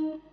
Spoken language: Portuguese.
Música